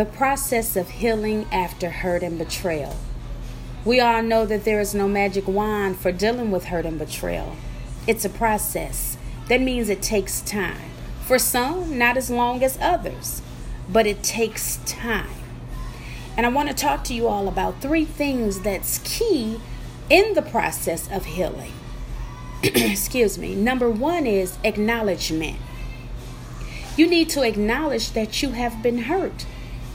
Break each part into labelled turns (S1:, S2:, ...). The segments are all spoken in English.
S1: the process of healing after hurt and betrayal. We all know that there is no magic wand for dealing with hurt and betrayal. It's a process. That means it takes time. For some, not as long as others, but it takes time. And I want to talk to you all about three things that's key in the process of healing. Excuse me. Number one is acknowledgement. You need to acknowledge that you have been hurt.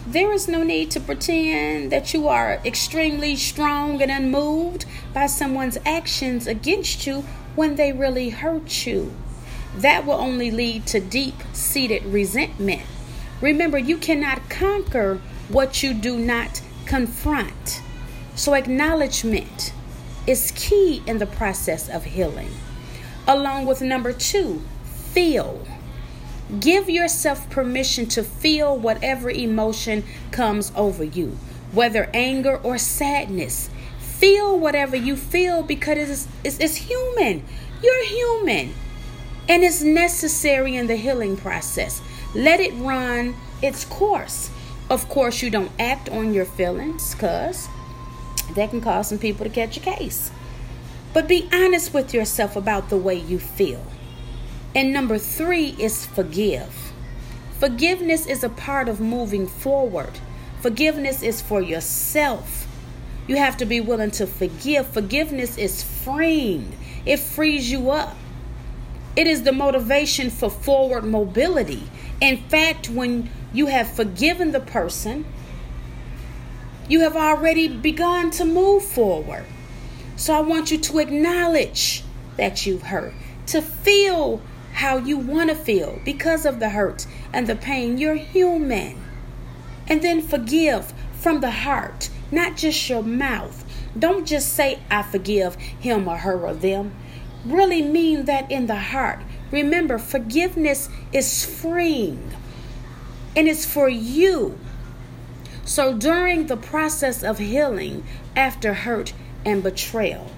S1: There is no need to pretend that you are extremely strong and unmoved by someone's actions against you when they really hurt you. That will only lead to deep seated resentment. Remember, you cannot conquer what you do not confront. So, acknowledgement is key in the process of healing. Along with number two, feel. Give yourself permission to feel whatever emotion comes over you, whether anger or sadness. Feel whatever you feel because it's, it's, it's human. You're human. And it's necessary in the healing process. Let it run its course. Of course, you don't act on your feelings because that can cause some people to catch a case. But be honest with yourself about the way you feel. And number three is forgive. Forgiveness is a part of moving forward. Forgiveness is for yourself. You have to be willing to forgive. Forgiveness is freeing, it frees you up. It is the motivation for forward mobility. In fact, when you have forgiven the person, you have already begun to move forward. So I want you to acknowledge that you've hurt, to feel how you want to feel because of the hurt and the pain. You're human. And then forgive from the heart, not just your mouth. Don't just say, I forgive him or her or them. Really mean that in the heart. Remember, forgiveness is freeing and it's for you. So during the process of healing after hurt and betrayal,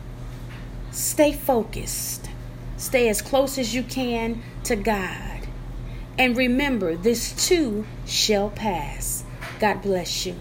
S1: stay focused. Stay as close as you can to God. And remember, this too shall pass. God bless you.